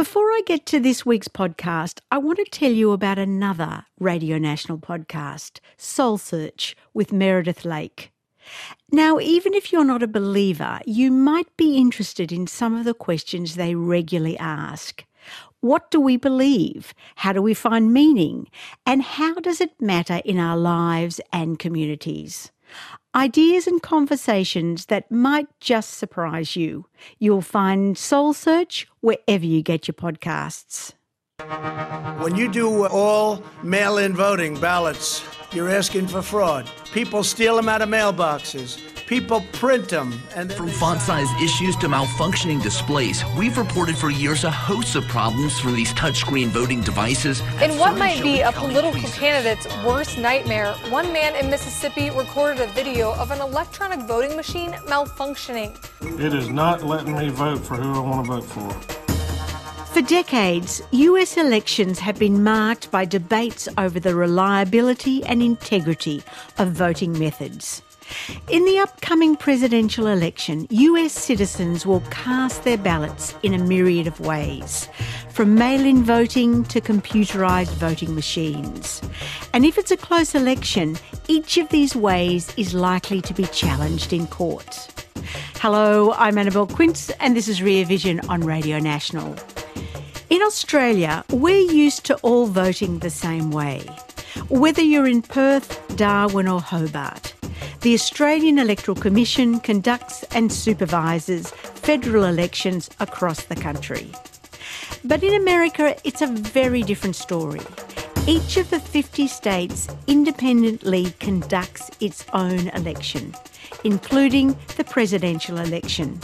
Before I get to this week's podcast, I want to tell you about another Radio National podcast, Soul Search with Meredith Lake. Now, even if you're not a believer, you might be interested in some of the questions they regularly ask. What do we believe? How do we find meaning? And how does it matter in our lives and communities? Ideas and conversations that might just surprise you. You'll find Soul Search wherever you get your podcasts. When you do all mail in voting ballots, you're asking for fraud. People steal them out of mailboxes. People print them. And From font size issues to malfunctioning displays, we've reported for years a host of problems from these touchscreen voting devices. In what might be a political candidate's worst nightmare, one man in Mississippi recorded a video of an electronic voting machine malfunctioning. It is not letting me vote for who I want to vote for. For decades, US elections have been marked by debates over the reliability and integrity of voting methods. In the upcoming presidential election, US citizens will cast their ballots in a myriad of ways, from mail in voting to computerised voting machines. And if it's a close election, each of these ways is likely to be challenged in court. Hello, I'm Annabelle Quince, and this is Rear Vision on Radio National. In Australia, we're used to all voting the same way. Whether you're in Perth, Darwin, or Hobart, the Australian Electoral Commission conducts and supervises federal elections across the country. But in America, it's a very different story. Each of the 50 states independently conducts its own election, including the presidential election.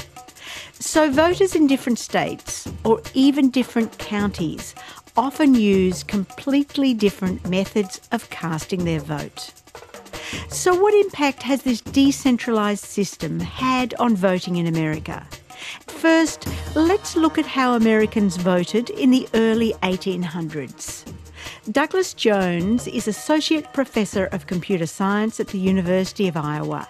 So voters in different states, or even different counties, often use completely different methods of casting their vote. So, what impact has this decentralised system had on voting in America? First, let's look at how Americans voted in the early 1800s. Douglas Jones is Associate Professor of Computer Science at the University of Iowa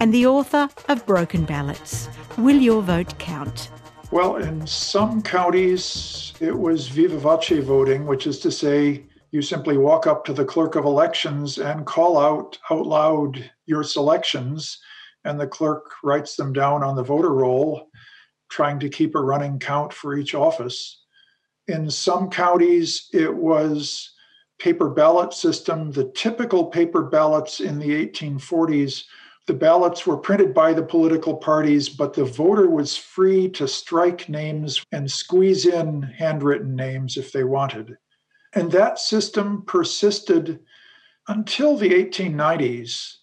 and the author of Broken Ballots Will Your Vote Count? Well, in some counties, it was viva voce voting, which is to say, you simply walk up to the clerk of elections and call out out loud your selections, and the clerk writes them down on the voter roll, trying to keep a running count for each office. In some counties, it was paper ballot system. The typical paper ballots in the 1840s, the ballots were printed by the political parties, but the voter was free to strike names and squeeze in handwritten names if they wanted. And that system persisted until the 1890s.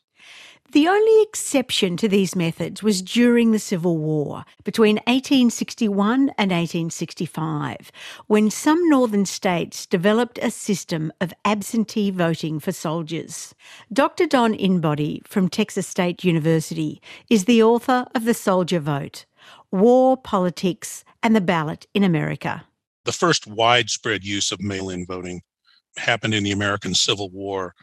The only exception to these methods was during the Civil War between 1861 and 1865, when some northern states developed a system of absentee voting for soldiers. Dr. Don Inbody from Texas State University is the author of The Soldier Vote War, Politics, and the Ballot in America. The first widespread use of mail in voting happened in the American Civil War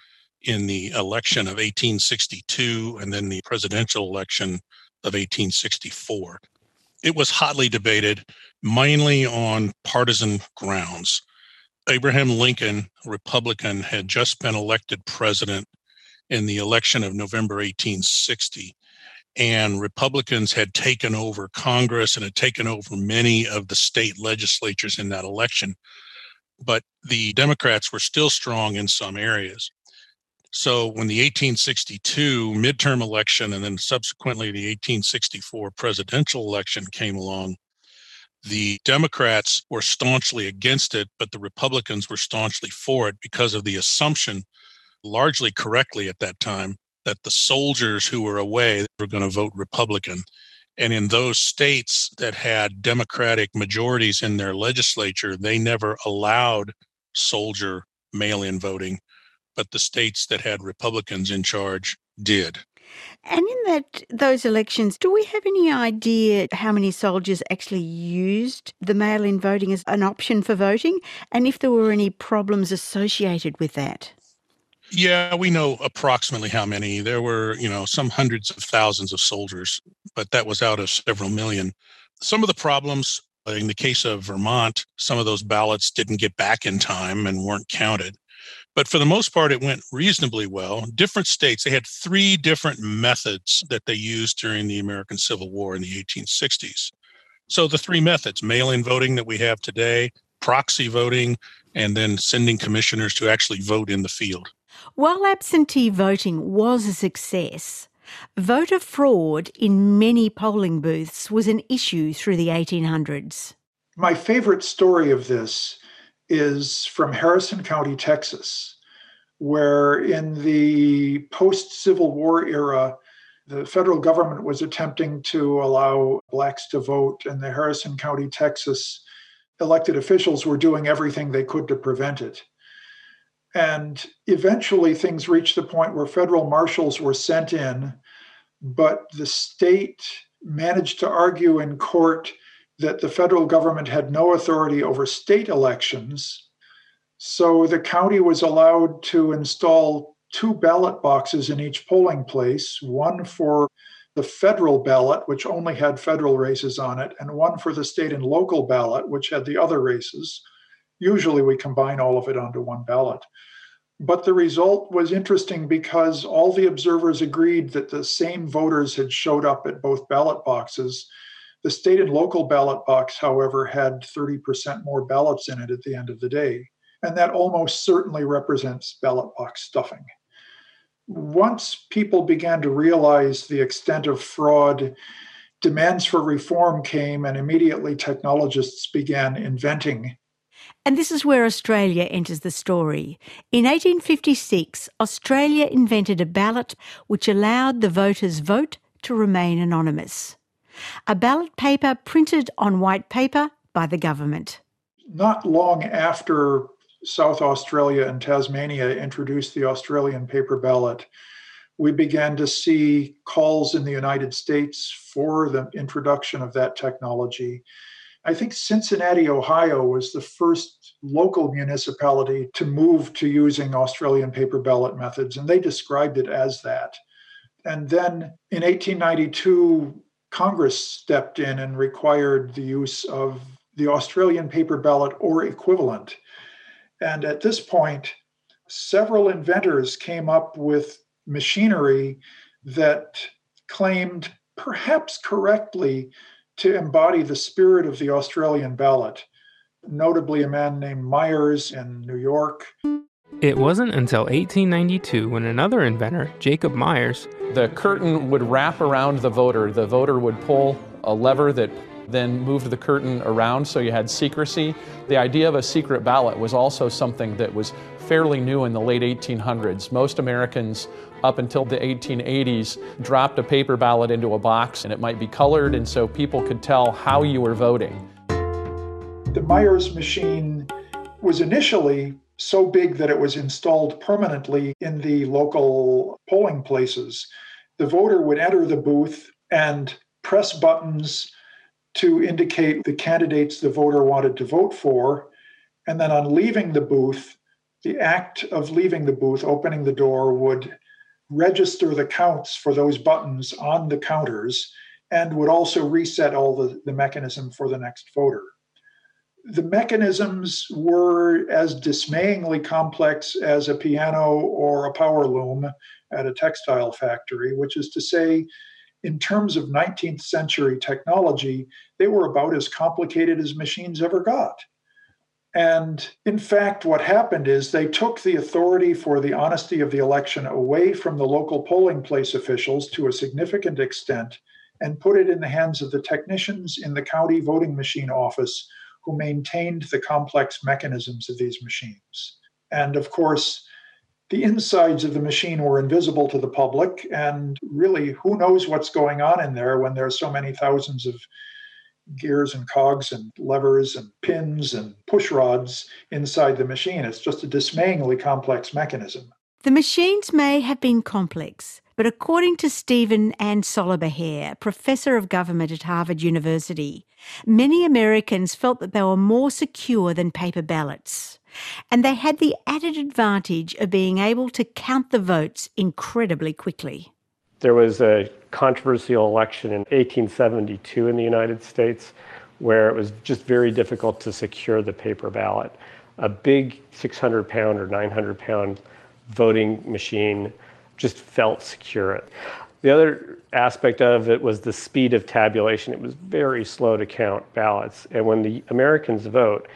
in the election of 1862 and then the presidential election of 1864. It was hotly debated, mainly on partisan grounds. Abraham Lincoln, Republican, had just been elected president in the election of November 1860 and Republicans had taken over Congress and had taken over many of the state legislatures in that election. But the Democrats were still strong in some areas. So when the 1862 midterm election and then subsequently the 1864 presidential election came along, the Democrats were staunchly against it, but the Republicans were staunchly for it because of the assumption, largely correctly at that time, that the soldiers who were away were going to vote Republican. And in those states that had Democratic majorities in their legislature, they never allowed soldier mail in voting, but the states that had Republicans in charge did. And in that those elections, do we have any idea how many soldiers actually used the mail-in voting as an option for voting, and if there were any problems associated with that? Yeah, we know approximately how many. There were, you know, some hundreds of thousands of soldiers, but that was out of several million. Some of the problems In the case of Vermont, some of those ballots didn't get back in time and weren't counted. But for the most part, it went reasonably well. Different states, they had three different methods that they used during the American Civil War in the 1860s. So the three methods mail in voting that we have today, proxy voting, and then sending commissioners to actually vote in the field. While absentee voting was a success, voter fraud in many polling booths was an issue through the 1800s. My favorite story of this is from Harrison County, Texas, where in the post Civil War era, the federal government was attempting to allow blacks to vote, and the Harrison County, Texas elected officials were doing everything they could to prevent it. And eventually, things reached the point where federal marshals were sent in, but the state managed to argue in court that the federal government had no authority over state elections. So the county was allowed to install two ballot boxes in each polling place one for the federal ballot, which only had federal races on it, and one for the state and local ballot, which had the other races. Usually we combine all of it onto one ballot. But the result was interesting because all the observers agreed that the same voters had showed up at both ballot boxes. The state and local ballot box, however, had 30% more ballots in it at the end of the day. And that almost certainly represents ballot box stuffing once people began to realize the extent of fraud, demands for reform came, and immediately technologists began inventing. And this is where Australia enters the story. In 1856, Australia invented a ballot which allowed the voter's vote to remain anonymous. A ballot paper printed on white paper by the government. Not long after South Australia and Tasmania introduced the Australian paper ballot, we began to see calls in the United States for the introduction of that technology. I think Cincinnati, Ohio was the first local municipality to move to using Australian paper ballot methods, and they described it as that. And then in 1892, Congress stepped in and required the use of the Australian paper ballot or equivalent and at this point, several inventors came up with machinery that claimed, perhaps correctly, to embody the spirit of the Australian ballot, notably a man named Myers in New York. It wasn't until 1892 when another inventor, Jacob Myers, the curtain would wrap around the voter. The voter would pull a lever that then moved the curtain around so you had secrecy. The idea of a secret ballot was also something that was fairly new in the late 1800s. Most Americans up until the 1880s dropped a paper ballot into a box and it might be colored and so people could tell how you were voting. The Myers machine was initially so big that it was installed permanently in the local polling places. The voter would enter the booth and press buttons to indicate the candidates the voter wanted to vote for. And then on leaving the booth, the act of leaving the booth, opening the door, would register the counts for those buttons on the counters and would also reset all the, the mechanism for the next voter. The mechanisms were as dismayingly complex as a piano or a power loom at a textile factory, which is to say, in terms of 19th century technology, they were about as complicated as machines ever got. And in fact, what happened is they took the authority for the honesty of the election away from the local polling place officials to a significant extent and put it in the hands of the technicians in the county voting machine office who maintained the complex mechanisms of these machines. And of course, the insides of the machine were invisible to the public. And really, who knows what's going on in there when there's so many thousands of gears and cogs and levers and pins and push rods inside the machine. It's just a dismayingly complex mechanism. The machines may have been complex, but according to Stephen Ansolabehere, professor of government at Harvard University, many Americans felt that they were more secure than paper ballots. And they had the added advantage of being able to count the votes incredibly quickly. There was a controversial election in 1872 in the United States where it was just very difficult to secure the paper ballot. A big 600 pound or 900 pound voting machine just felt secure. The other aspect of it was the speed of tabulation. It was very slow to count ballots. And when the Americans vote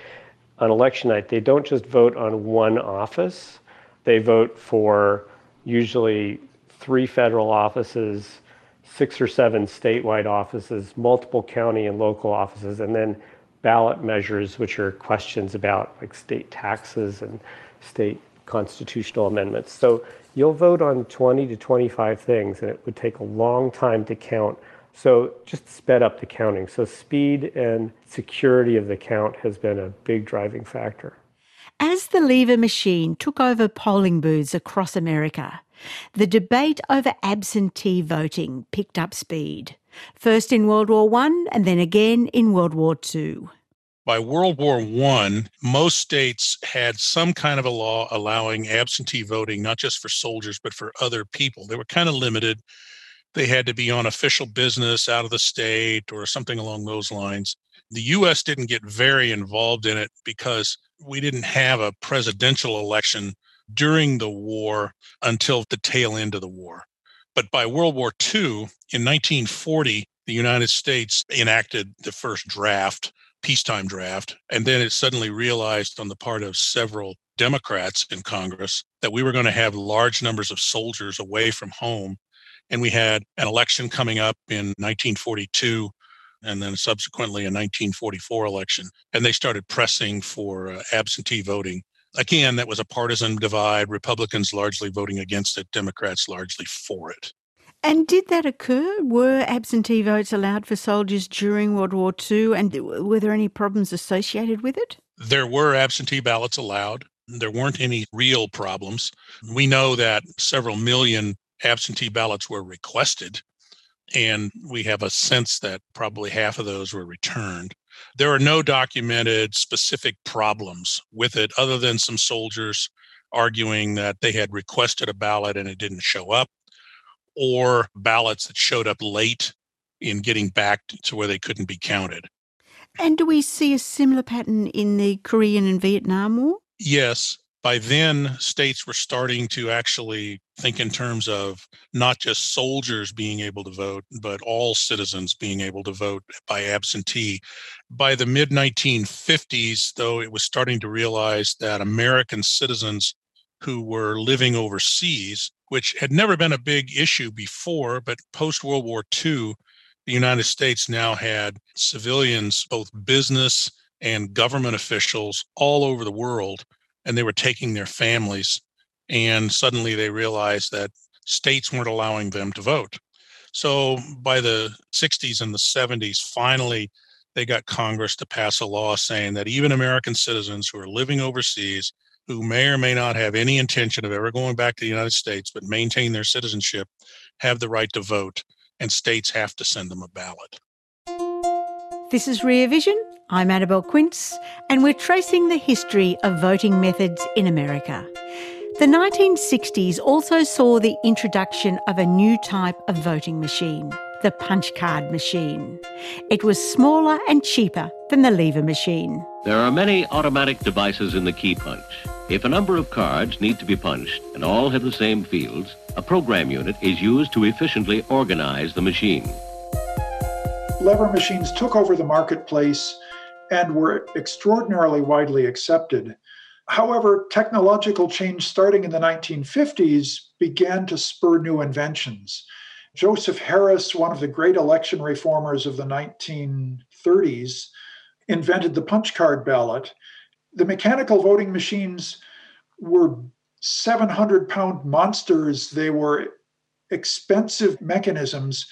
on election night, they don't just vote on one office, they vote for usually three federal offices, six or seven statewide offices, multiple county and local offices, and then ballot measures, which are questions about like state taxes and state constitutional amendments. So you'll vote on 20 to 25 things, and it would take a long time to count. So just sped up the counting. So speed and security of the count has been a big driving factor. As the lever machine took over polling booths across America, the debate over absentee voting picked up speed, first in World War I and then again in World War II. By World War I, most states had some kind of a law allowing absentee voting, not just for soldiers, but for other people. They were kind of limited. They had to be on official business out of the state or something along those lines. The US didn't get very involved in it because we didn't have a presidential election during the war until the tail end of the war. But by World War II, in 1940, the United States enacted the first draft, peacetime draft, and then it suddenly realized on the part of several Democrats in Congress that we were going to have large numbers of soldiers away from home. And we had an election coming up in 1942 and then subsequently a 1944 election. And they started pressing for uh, absentee voting. Again, that was a partisan divide, Republicans largely voting against it, Democrats largely for it. And did that occur? Were absentee votes allowed for soldiers during World War II? And were there any problems associated with it? There were absentee ballots allowed. There weren't any real problems. We know that several million absentee ballots were requested and we have a sense that probably half of those were returned. There are no documented specific problems with it other than some soldiers arguing that they had requested a ballot and it didn't show up, or ballots that showed up late in getting back to where they couldn't be counted. And do we see a similar pattern in the Korean and Vietnam War? Yes, by then states were starting to actually think in terms of not just soldiers being able to vote but all citizens being able to vote by absentee. By the mid 1950s though it was starting to realize that american citizens who were living overseas which had never been a big issue before but post world war ii the united states now had civilians both business and government officials all over the world and they were taking their families. And suddenly they realized that states weren't allowing them to vote. So by the 60s and the 70s, finally, they got Congress to pass a law saying that even American citizens who are living overseas, who may or may not have any intention of ever going back to the United States, but maintain their citizenship, have the right to vote, and states have to send them a ballot. This is Rear Vision. I'm Annabelle Quince, and we're tracing the history of voting methods in America. The 1960s also saw the introduction of a new type of voting machine, the punch card machine. It was smaller and cheaper than the lever machine. There are many automatic devices in the key punch. If a number of cards need to be punched and all have the same fields, a program unit is used to efficiently organize the machine. Lever machines took over the marketplace and were extraordinarily widely accepted. However, technological change starting in the 1950s began to spur new inventions. Joseph Harris, one of the great election reformers of the 1930s, invented the punch card ballot. The mechanical voting machines were 700 pound monsters. They were expensive mechanisms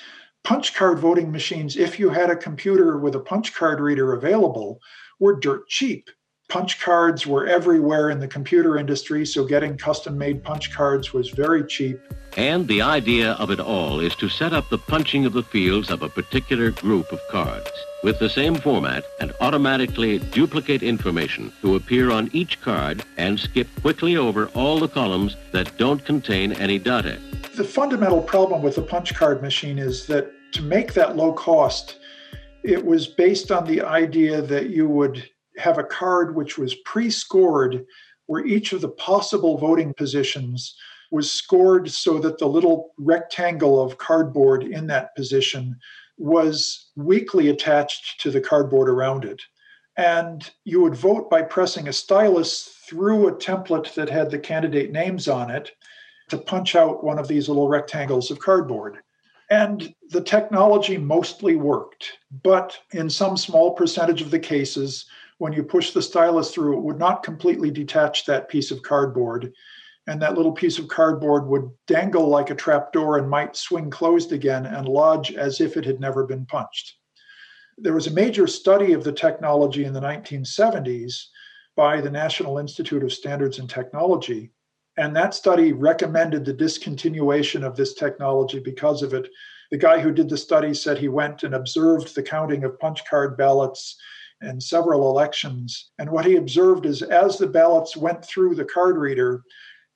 punch card voting machines, if you had a computer with a punch card reader available, were dirt cheap. Punch cards were everywhere in the computer industry, so getting custom made punch cards was very cheap. And the idea of it all is to set up the punching of the fields of a particular group of cards with the same format and automatically duplicate information to appear on each card and skip quickly over all the columns that don't contain any data. The fundamental problem with the punch card machine is that to make that low cost, It was based on the idea that you would have a card which was pre scored, where each of the possible voting positions was scored so that the little rectangle of cardboard in that position was weakly attached to the cardboard around it. And you would vote by pressing a stylus through a template that had the candidate names on it to punch out one of these little rectangles of cardboard. And the technology mostly worked, but in some small percentage of the cases, when you push the stylus through, it would not completely detach that piece of cardboard. And that little piece of cardboard would dangle like a trap door and might swing closed again and lodge as if it had never been punched. There was a major study of the technology in the 1970s by the National Institute of Standards and Technology. And that study recommended the discontinuation of this technology because of it. The guy who did the study said he went and observed the counting of punch card ballots in several elections. And what he observed is as the ballots went through the card reader,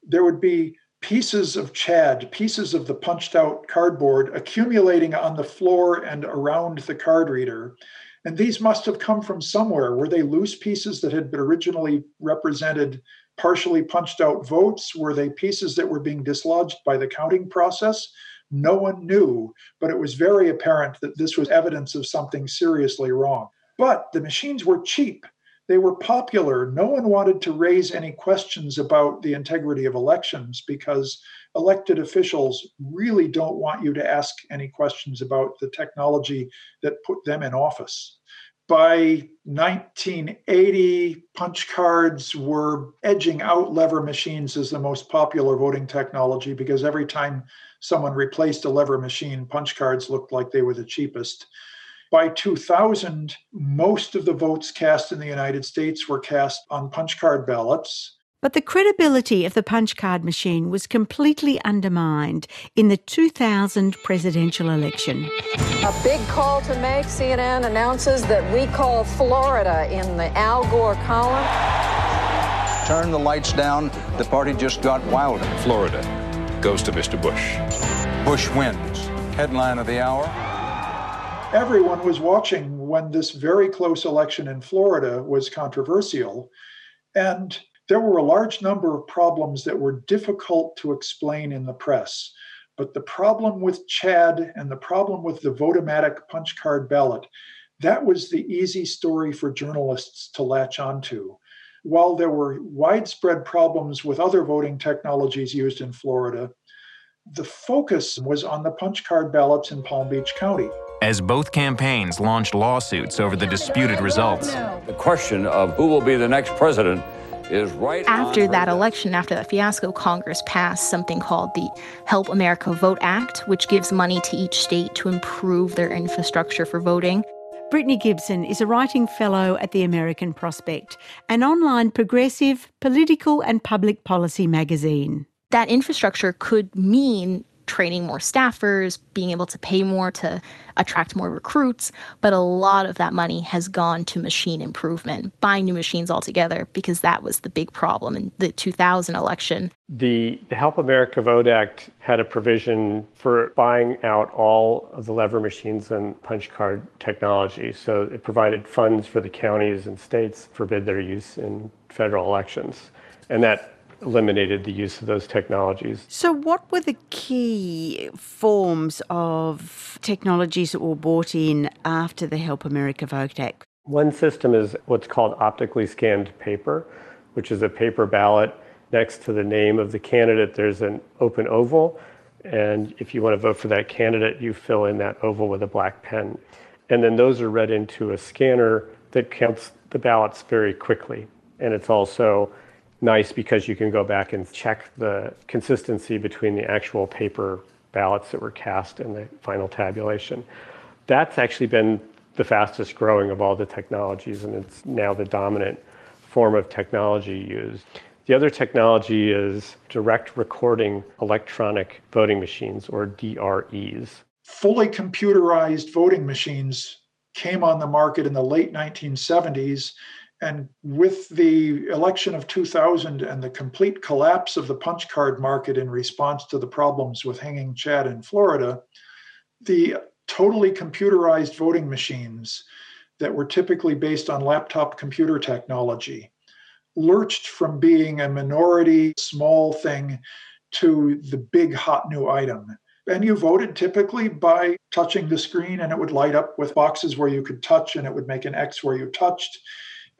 there would be pieces of chad, pieces of the punched out cardboard accumulating on the floor and around the card reader. And these must have come from somewhere. Were they loose pieces that had been originally represented partially punched out votes? Were they pieces that were being dislodged by the counting process? No one knew, but it was very apparent that this was evidence of something seriously wrong. But the machines were cheap. They were popular. No one wanted to raise any questions about the integrity of elections because elected officials really don't want you to ask any questions about the technology that put them in office. By 1980, punch cards were edging out lever machines as the most popular voting technology because every time someone replaced a lever machine, punch cards looked like they were the cheapest. By 2000, most of the votes cast in the United States were cast on punch card ballots. But the credibility of the punch card machine was completely undermined in the 2000 presidential election. A big call to make. CNN announces that we call Florida in the Al Gore column. Turn the lights down. The party just got wilder. Florida goes to Mr. Bush. Bush wins. Headline of the hour everyone was watching when this very close election in Florida was controversial. And there were a large number of problems that were difficult to explain in the press. But the problem with Chad and the problem with the Votomatic punch card ballot, that was the easy story for journalists to latch onto. While there were widespread problems with other voting technologies used in Florida, the focus was on the punch card ballots in Palm Beach County as both campaigns launched lawsuits over the disputed results. The question of who will be the next president is right after that election after that fiasco congress passed something called the help america vote act which gives money to each state to improve their infrastructure for voting Brittany Gibson is a writing fellow at the American Prospect, an online progressive, political, and public policy magazine. That infrastructure could mean training more staffers, being able to pay more to attract more recruits. But a lot of that money has gone to machine improvement, buying new machines altogether, because that was the big problem in the 2000 election. The, the Help America Vote Act had a provision for buying out all of the lever machines and punch card technology. So it provided funds for the counties and states forbid their use in federal elections. And that eliminated the use of those technologies. So, what were the key forms of technologies that were brought in after the Help America Vote Act? One system is what's called optically scanned paper, which is a paper ballot. Next to the name of the candidate, there's an open oval. And if you want to vote for that candidate, you fill in that oval with a black pen. And then those are read into a scanner that counts the ballots very quickly. And it's also nice because you can go back and check the consistency between the actual paper ballots that were cast and the final tabulation. That's actually been the fastest growing of all the technologies, and it's now the dominant form of technology used. The other technology is direct recording electronic voting machines, or DREs. Fully computerized voting machines came on the market in the late 1970s and with the election of 2000 and the complete collapse of the punch card market in response to the problems with hanging Chad in Florida, the totally computerized voting machines that were typically based on laptop computer technology lurched from being a minority, small thing to the big hot new item. And you voted typically by touching the screen, and it would light up with boxes where you could touch, and it would make an X where you touched.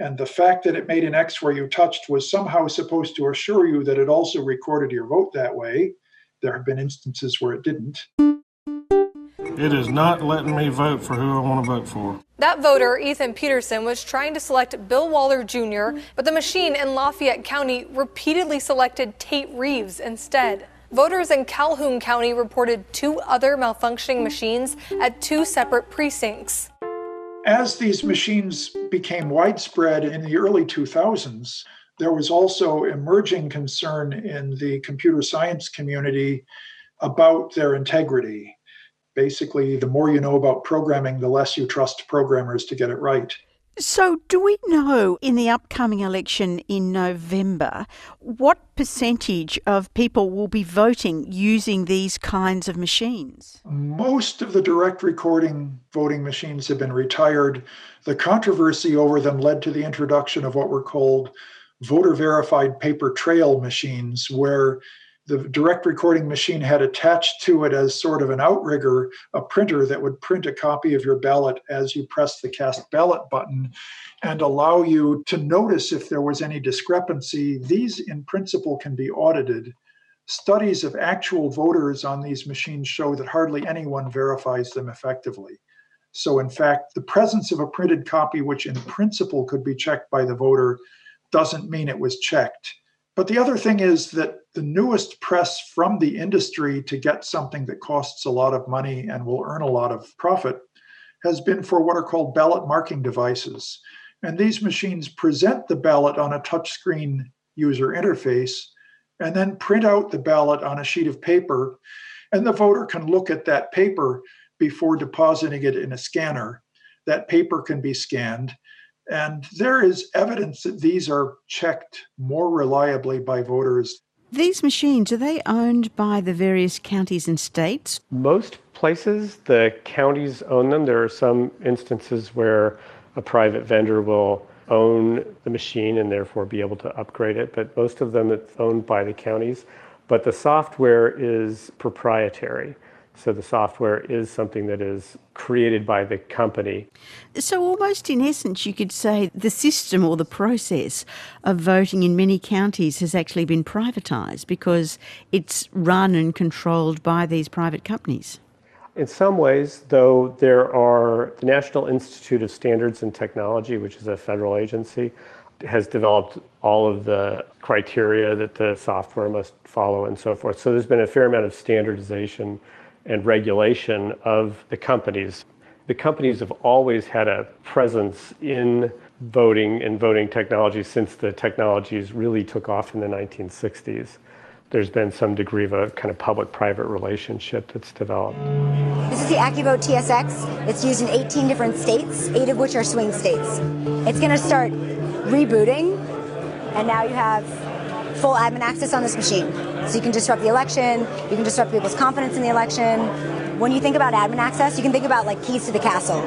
And the fact that it made an X where you touched was somehow supposed to assure you that it also recorded your vote that way. There have been instances where it didn't. It is not letting me vote for who I want to vote for. That voter, Ethan Peterson, was trying to select Bill Waller Jr., but the machine in Lafayette County repeatedly selected Tate Reeves instead. Voters in Calhoun County reported two other malfunctioning machines at two separate precincts. As these machines became widespread in the early 2000s, there was also emerging concern in the computer science community about their integrity basically, the more you know about programming, the less you trust programmers to get it right. So, do we know in the upcoming election in November what percentage of people will be voting using these kinds of machines? Most of the direct recording voting machines have been retired. The controversy over them led to the introduction of what were called voter verified paper trail machines, where the direct recording machine had attached to it as sort of an outrigger a printer that would print a copy of your ballot as you press the cast ballot button and allow you to notice if there was any discrepancy. These, in principle, can be audited. Studies of actual voters on these machines show that hardly anyone verifies them effectively. So, in fact, the presence of a printed copy, which in principle could be checked by the voter, doesn't mean it was checked. But the other thing is that the newest press from the industry to get something that costs a lot of money and will earn a lot of profit has been for what are called ballot marking devices. And these machines present the ballot on a touchscreen user interface and then print out the ballot on a sheet of paper. And the voter can look at that paper before depositing it in a scanner. That paper can be scanned and there is evidence that these are checked more reliably by voters. These machines, are they owned by the various counties and states? Most places, the counties own them. There are some instances where a private vendor will own the machine and therefore be able to upgrade it, but most of them it's owned by the counties. But the software is proprietary. So the software is something that is created by the company. So, almost in essence, you could say the system or the process of voting in many counties has actually been privatised because it's run and controlled by these private companies. In some ways, though, there are the National Institute of Standards and Technology, which is a federal agency, has developed all of the criteria that the software must follow and so forth. So there's been a fair amount of standardization and regulation of the companies. The companies have always had a presence in voting and voting technology since the technologies really took off in the 1960s. There's been some degree of a kind of public private relationship that's developed. This is the AccuVote TSX. It's used in 18 different states, eight of which are swing states. It's going to start rebooting, and now you have full admin access on this machine. So you can disrupt the election, you can disrupt people's confidence in the election. When you think about admin access, you can think about like keys to the castle.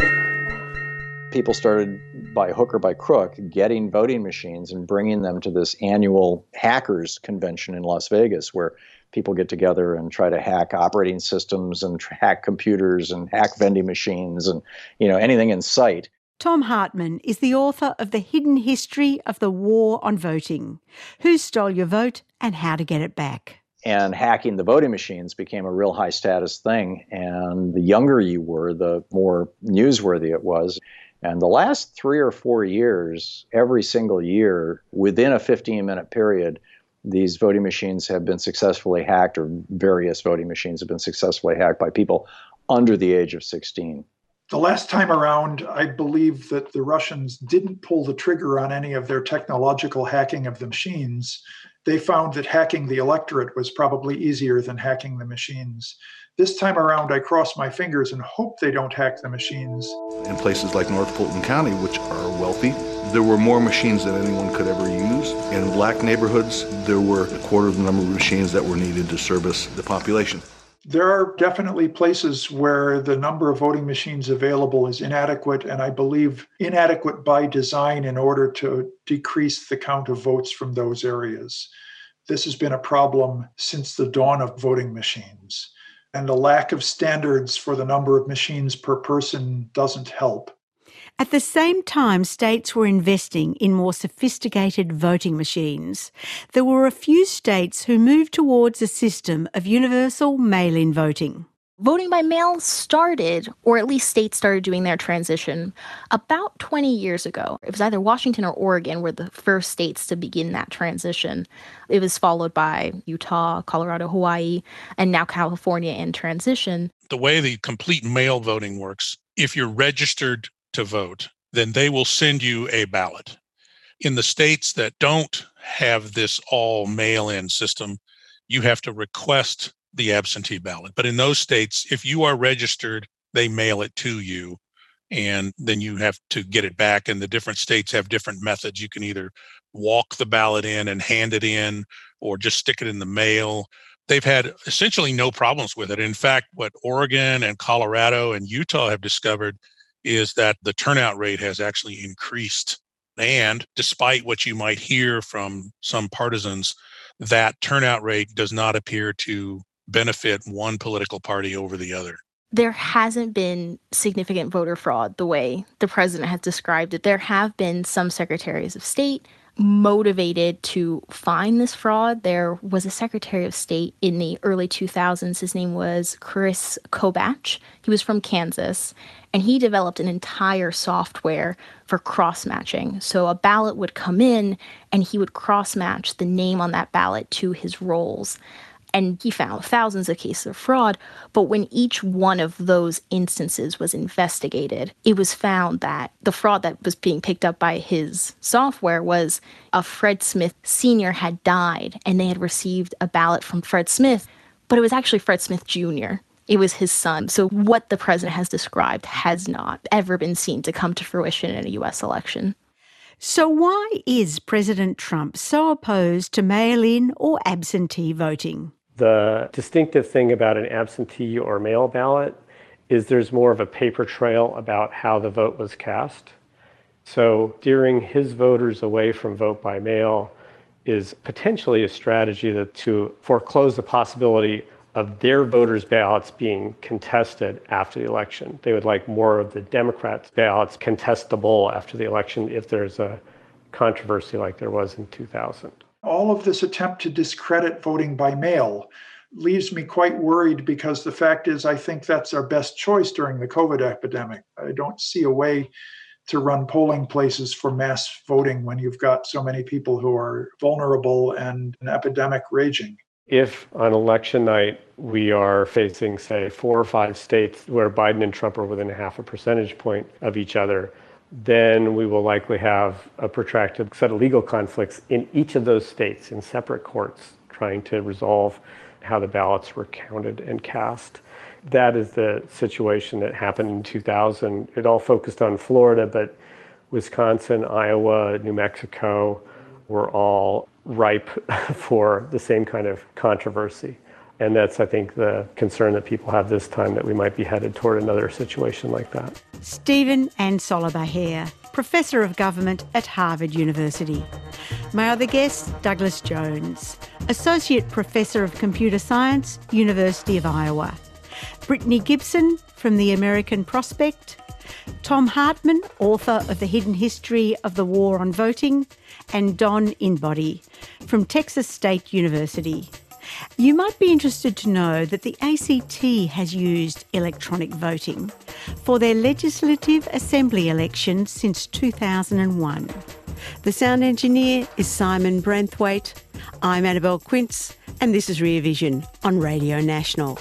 People started by hook or by crook getting voting machines and bringing them to this annual hackers convention in Las Vegas where people get together and try to hack operating systems and hack computers and hack vending machines and you know anything in sight Thom Hartmann is the author of The Hidden History of the War on Voting Who Stole Your Vote and How to Get It Back. And hacking the voting machines became a real high status thing. And the younger you were, the more newsworthy it was. And the last three or four years, every single year, within a 15 minute period, these voting machines have been successfully hacked, or various voting machines have been successfully hacked by people under the age of 16. The last time around, I believe that the Russians didn't pull the trigger on any of their technological hacking of the machines. They found that hacking the electorate was probably easier than hacking the machines. This time around, I cross my fingers and hope they don't hack the machines. In places like North Fulton County, which are wealthy, there were more machines than anyone could ever use. In black neighborhoods, there were a quarter of the number of machines that were needed to service the population. There are definitely places where the number of voting machines available is inadequate, and I believe inadequate by design in order to decrease the count of votes from those areas. This has been a problem since the dawn of voting machines, and a lack of standards for the number of machines per person doesn't help. At the same time, states were investing in more sophisticated voting machines. There were a few states who moved towards a system of universal mail in voting. Voting by mail started, or at least states started doing their transition, about 20 years ago. It was either Washington or Oregon were the first states to begin that transition. It was followed by Utah, Colorado, Hawaii, and now California in transition. The way the complete mail voting works, if you're registered to vote, then they will send you a ballot. In the states that don't have this all mail in system, you have to request the absentee ballot. But in those states, if you are registered, they mail it to you and then you have to get it back. And the different states have different methods. You can either walk the ballot in and hand it in or just stick it in the mail. They've had essentially no problems with it. In fact, what Oregon and Colorado and Utah have discovered is that the turnout rate has actually increased. And despite what you might hear from some partisans, that turnout rate does not appear to benefit one political party over the other. There hasn't been significant voter fraud the way the president has described it. There have been some secretaries of state motivated to find this fraud. There was a Secretary of State in the early 2000s. His name was Chris Kobach. He was from Kansas, and he developed an entire software for cross matching. So a ballot would come in, and he would cross match the name on that ballot to his rolls and he found thousands of cases of fraud. But when each one of those instances was investigated, it was found that the fraud that was being picked up by his software was a Fred Smith Sr. had died and they had received a ballot from Fred Smith, but it was actually Fred Smith Jr. It was his son. So, what the president has described has not ever been seen to come to fruition in a US election. So, why is President Trump so opposed to mail in or absentee voting? The distinctive thing about an absentee or mail ballot is there's more of a paper trail about how the vote was cast. So steering his voters away from vote by mail is potentially a strategy that to foreclose the possibility of their voters' ballots being contested after the election. They would like more of the Democrats' ballots contestable after the election if there's a controversy like there was in 2000 all of this attempt to discredit voting by mail leaves me quite worried because the fact is, I think that's our best choice during the COVID epidemic. I don't see a way to run polling places for mass voting when you've got so many people who are vulnerable and an epidemic raging. If on election night we are facing, say, four or five states where Biden and Trump are within a half a percentage point of each other, then we will likely have a protracted set of legal conflicts in each of those states in separate courts trying to resolve how the ballots were counted and cast. That is the situation that happened in 2000. It all focused on Florida, but Wisconsin, Iowa, New Mexico were all ripe for the same kind of controversy. And that's, I think, the concern that people have this time that we might be headed toward another situation like that. Stephen Ansolabehere, Professor of Government at Harvard University. My other guest, Douglas Jones, Associate Professor of Computer Science, University of Iowa. Brittany Gibson from the American Prospect. Thom Hartmann, author of The Hidden History of the War on Voting. And Don Inbody from Texas State University. You might be interested to know that the ACT has used electronic voting for their Legislative Assembly elections since 2001. The sound engineer is Simon Branthwaite. I'm Annabelle Quince, and this is Rear Vision on Radio National.